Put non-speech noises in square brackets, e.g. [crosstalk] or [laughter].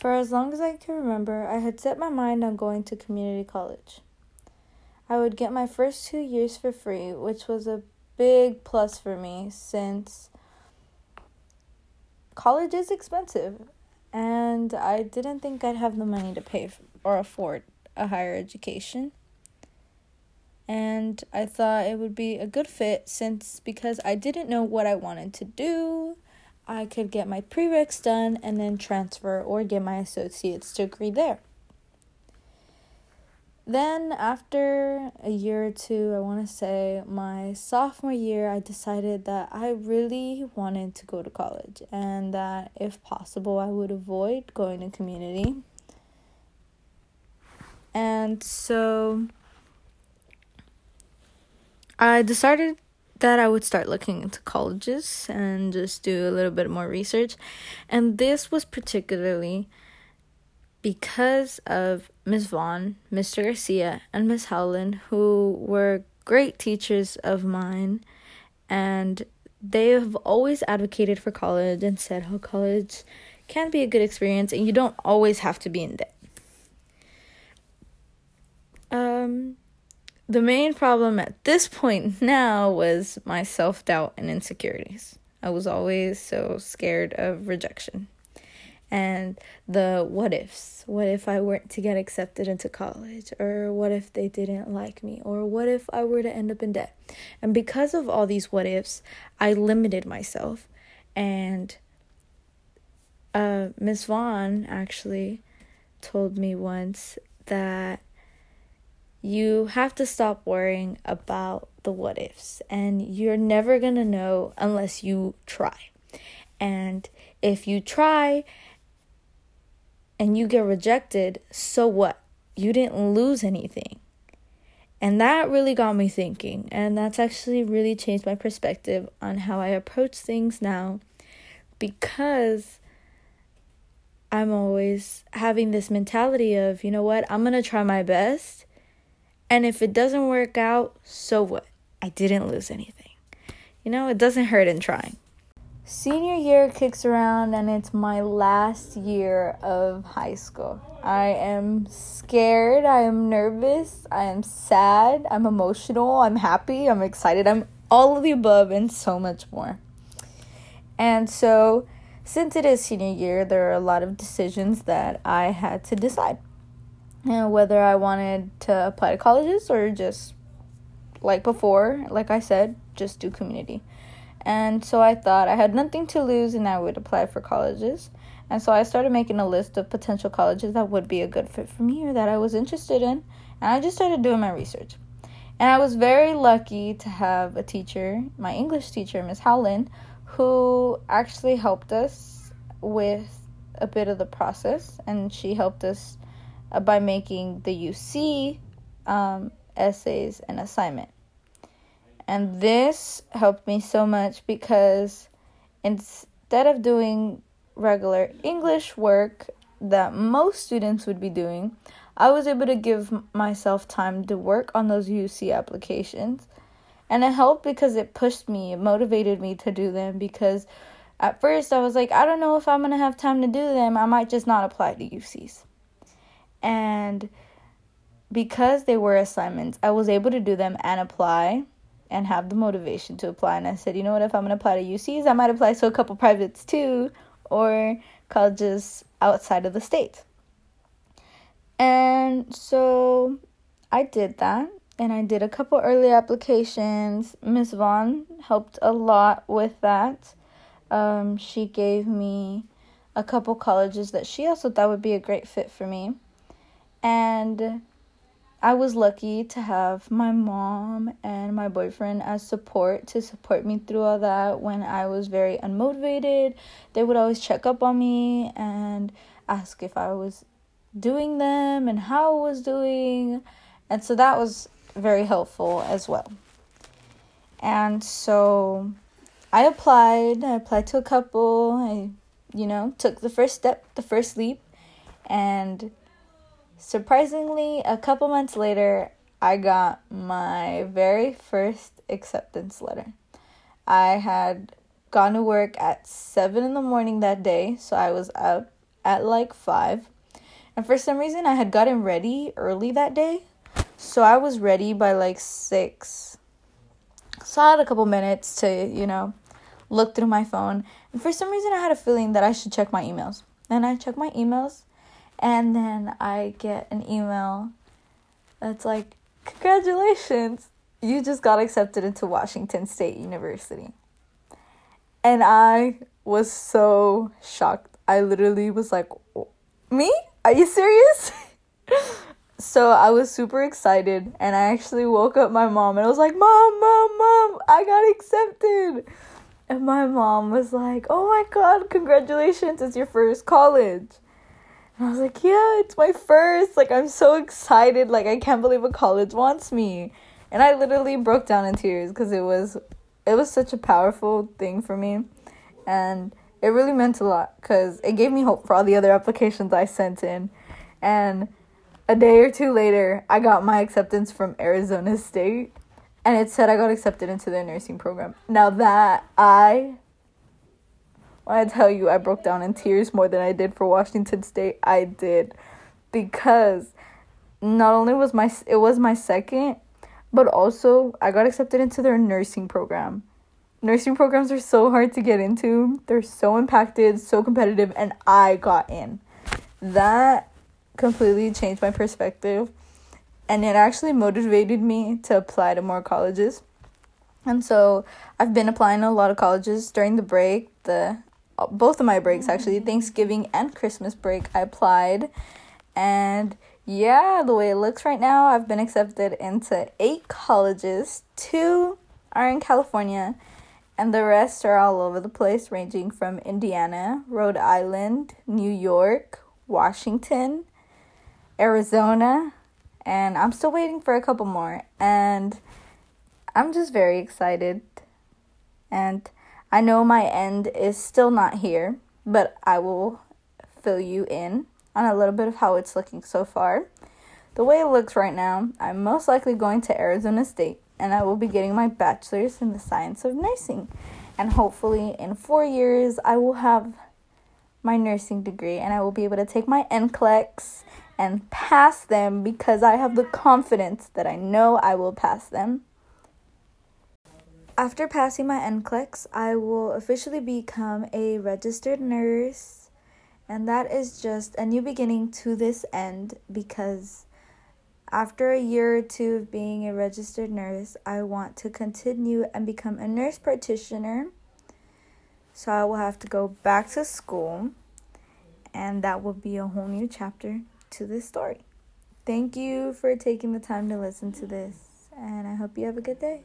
For as long as I can remember, I had set my mind on going to community college. I would get my first two years for free, which was a big plus for me since college is expensive and I didn't think I'd have the money to pay or afford a higher education. And I thought it would be a good fit since because I didn't know what I wanted to do, I could get my prereqs done and then transfer or get my associate's degree there. Then, after a year or two, I want to say my sophomore year, I decided that I really wanted to go to college and that if possible, I would avoid going to community. And so I decided that I would start looking into colleges and just do a little bit more research. And this was particularly because of Ms. Vaughn, Mr. Garcia, and Ms. Howland, who were great teachers of mine, and they have always advocated for college and said how college can be a good experience and you don't always have to be in debt. Um, the main problem at this point now was my self doubt and insecurities. I was always so scared of rejection and the what ifs. What if I weren't to get accepted into college? Or what if they didn't like me? Or what if I were to end up in debt? And because of all these what ifs, I limited myself. And uh, Miss Vaughn actually told me once that you have to stop worrying about the what ifs, and you're never gonna know unless you try. And if you try and you get rejected, so what? You didn't lose anything. And that really got me thinking, and that's actually really changed my perspective on how I approach things now because I'm always having this mentality of, you know what, I'm gonna try my best, and if it doesn't work out, so what? I didn't lose anything. You know, it doesn't hurt in trying. Senior year kicks around and it's my last year of high school. I am scared, I am nervous, I am sad, I'm emotional, I'm happy, I'm excited, I'm all of the above and so much more. And so, since it is senior year, there are a lot of decisions that I had to decide. And whether I wanted to apply to colleges or just like before, like I said, just do community. And so I thought I had nothing to lose and I would apply for colleges. And so I started making a list of potential colleges that would be a good fit for me or that I was interested in. And I just started doing my research. And I was very lucky to have a teacher, my English teacher, Miss Howland, who actually helped us with a bit of the process. And she helped us uh, by making the UC um, essays an assignment. And this helped me so much because instead of doing regular English work that most students would be doing, I was able to give myself time to work on those UC applications. And it helped because it pushed me, it motivated me to do them because at first I was like, I don't know if I'm going to have time to do them. I might just not apply to UCs. And because they were assignments, I was able to do them and apply and have the motivation to apply. And I said, you know what, if I'm going to apply to UCs, I might apply to a couple privates too, or colleges outside of the state. And so I did that, and I did a couple early applications. Miss Vaughn helped a lot with that. Um, she gave me a couple colleges that she also thought would be a great fit for me. And I was lucky to have my mom and my boyfriend as support to support me through all that when I was very unmotivated. They would always check up on me and ask if I was doing them and how I was doing. And so that was very helpful as well. And so I applied. I applied to a couple. I, you know, took the first step, the first leap, and Surprisingly, a couple months later, I got my very first acceptance letter. I had gone to work at 7 in the morning that day, so I was up at like 5. And for some reason, I had gotten ready early that day. So I was ready by like 6. So I had a couple minutes to, you know, look through my phone. And for some reason, I had a feeling that I should check my emails. And I checked my emails. And then I get an email that's like, Congratulations, you just got accepted into Washington State University. And I was so shocked. I literally was like, Me? Are you serious? [laughs] so I was super excited and I actually woke up my mom and I was like, Mom, Mom, Mom, I got accepted. And my mom was like, Oh my god, congratulations, it's your first college. And I was like, Yeah, it's my first. Like, I'm so excited. Like, I can't believe a college wants me. And I literally broke down in tears because it was it was such a powerful thing for me. And it really meant a lot because it gave me hope for all the other applications I sent in. And a day or two later, I got my acceptance from Arizona State, and it said I got accepted into their nursing program. Now that I, when I tell you I broke down in tears more than I did for Washington State, I did, because not only was my it was my second, but also I got accepted into their nursing program nursing programs are so hard to get into. They're so impacted, so competitive, and I got in. That completely changed my perspective, and it actually motivated me to apply to more colleges. And so I've been applying to a lot of colleges during the break. The both of my breaks actually, mm-hmm. Thanksgiving and Christmas break, I applied, and yeah, the way it looks right now, I've been accepted into eight colleges. Two are in California and the rest are all over the place, ranging from Indiana, Rhode Island, New York, Washington, Arizona, and I'm still waiting for a couple more. And I'm just very excited. And I know my end is still not here, but I will fill you in on a little bit of how it's looking so far. The way it looks right now, I'm most likely going to Arizona State and I will be getting my bachelor's in the science of nursing. And hopefully, in four years, I will have my nursing degree and I will be able to take my NCLEX and pass them because I have the confidence that I know I will pass them. After passing my NCLEX, I will officially become a registered nurse, and that is just a new beginning to this end because after a year or two of being a registered nurse, I want to continue and become a nurse practitioner. So I will have to go back to school, and that will be a whole new chapter to this story. Thank you for taking the time to listen to this, and I hope you have a good day.